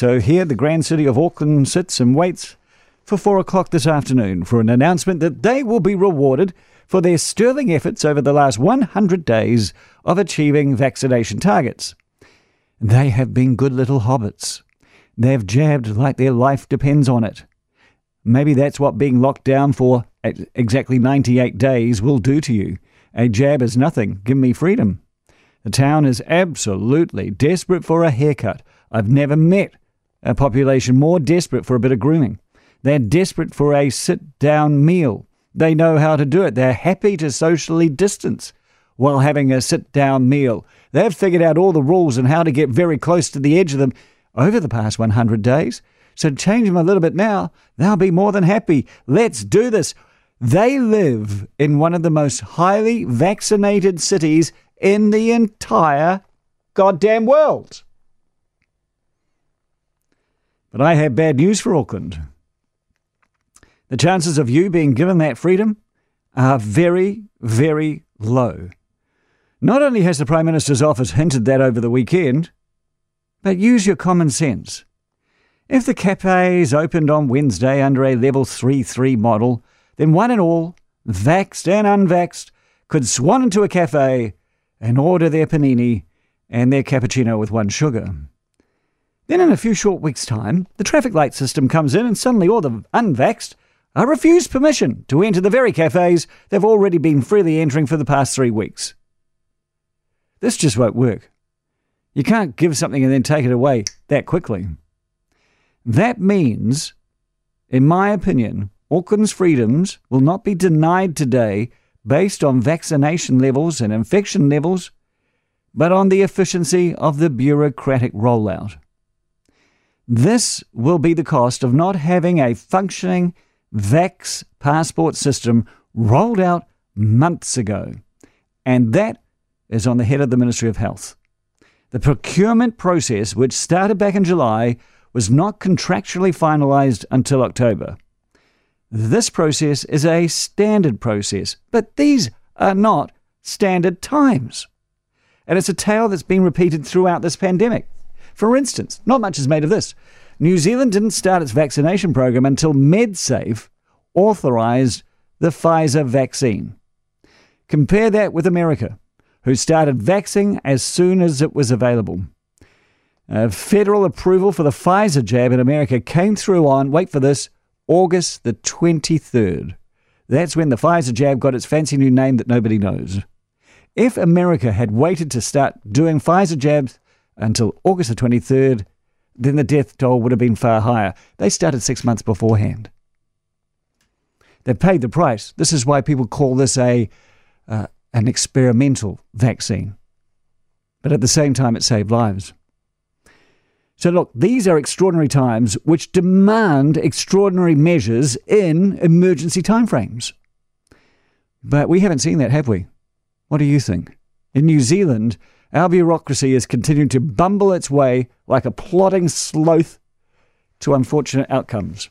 So here, the grand city of Auckland sits and waits for four o'clock this afternoon for an announcement that they will be rewarded for their sterling efforts over the last 100 days of achieving vaccination targets. They have been good little hobbits. They've jabbed like their life depends on it. Maybe that's what being locked down for exactly 98 days will do to you. A jab is nothing. Give me freedom. The town is absolutely desperate for a haircut. I've never met a population more desperate for a bit of grooming. They're desperate for a sit down meal. They know how to do it. They're happy to socially distance while having a sit down meal. They've figured out all the rules and how to get very close to the edge of them over the past 100 days. So change them a little bit now. They'll be more than happy. Let's do this. They live in one of the most highly vaccinated cities in the entire goddamn world. But I have bad news for Auckland. The chances of you being given that freedom are very, very low. Not only has the Prime Minister's office hinted that over the weekend, but use your common sense. If the cafes opened on Wednesday under a level 3 3 model, then one and all, vaxed and unvaxed, could swan into a cafe and order their panini and their cappuccino with one sugar. Then, in a few short weeks' time, the traffic light system comes in and suddenly all the unvaxed are refused permission to enter the very cafes they've already been freely entering for the past three weeks. This just won't work. You can't give something and then take it away that quickly. That means, in my opinion, Auckland's freedoms will not be denied today based on vaccination levels and infection levels, but on the efficiency of the bureaucratic rollout. This will be the cost of not having a functioning Vax passport system rolled out months ago, and that is on the head of the Ministry of Health. The procurement process, which started back in July, was not contractually finalised until October. This process is a standard process, but these are not standard times. And it's a tale that's been repeated throughout this pandemic. For instance, not much is made of this. New Zealand didn't start its vaccination program until MedSafe authorized the Pfizer vaccine. Compare that with America, who started vaccinating as soon as it was available. Uh, federal approval for the Pfizer jab in America came through on, wait for this, August the 23rd. That's when the Pfizer jab got its fancy new name that nobody knows. If America had waited to start doing Pfizer jabs until August the 23rd, then the death toll would have been far higher. They started six months beforehand. They paid the price. This is why people call this a uh, an experimental vaccine. But at the same time, it saved lives. So, look, these are extraordinary times which demand extraordinary measures in emergency timeframes. But we haven't seen that, have we? What do you think? In New Zealand, our bureaucracy is continuing to bumble its way like a plodding sloth to unfortunate outcomes.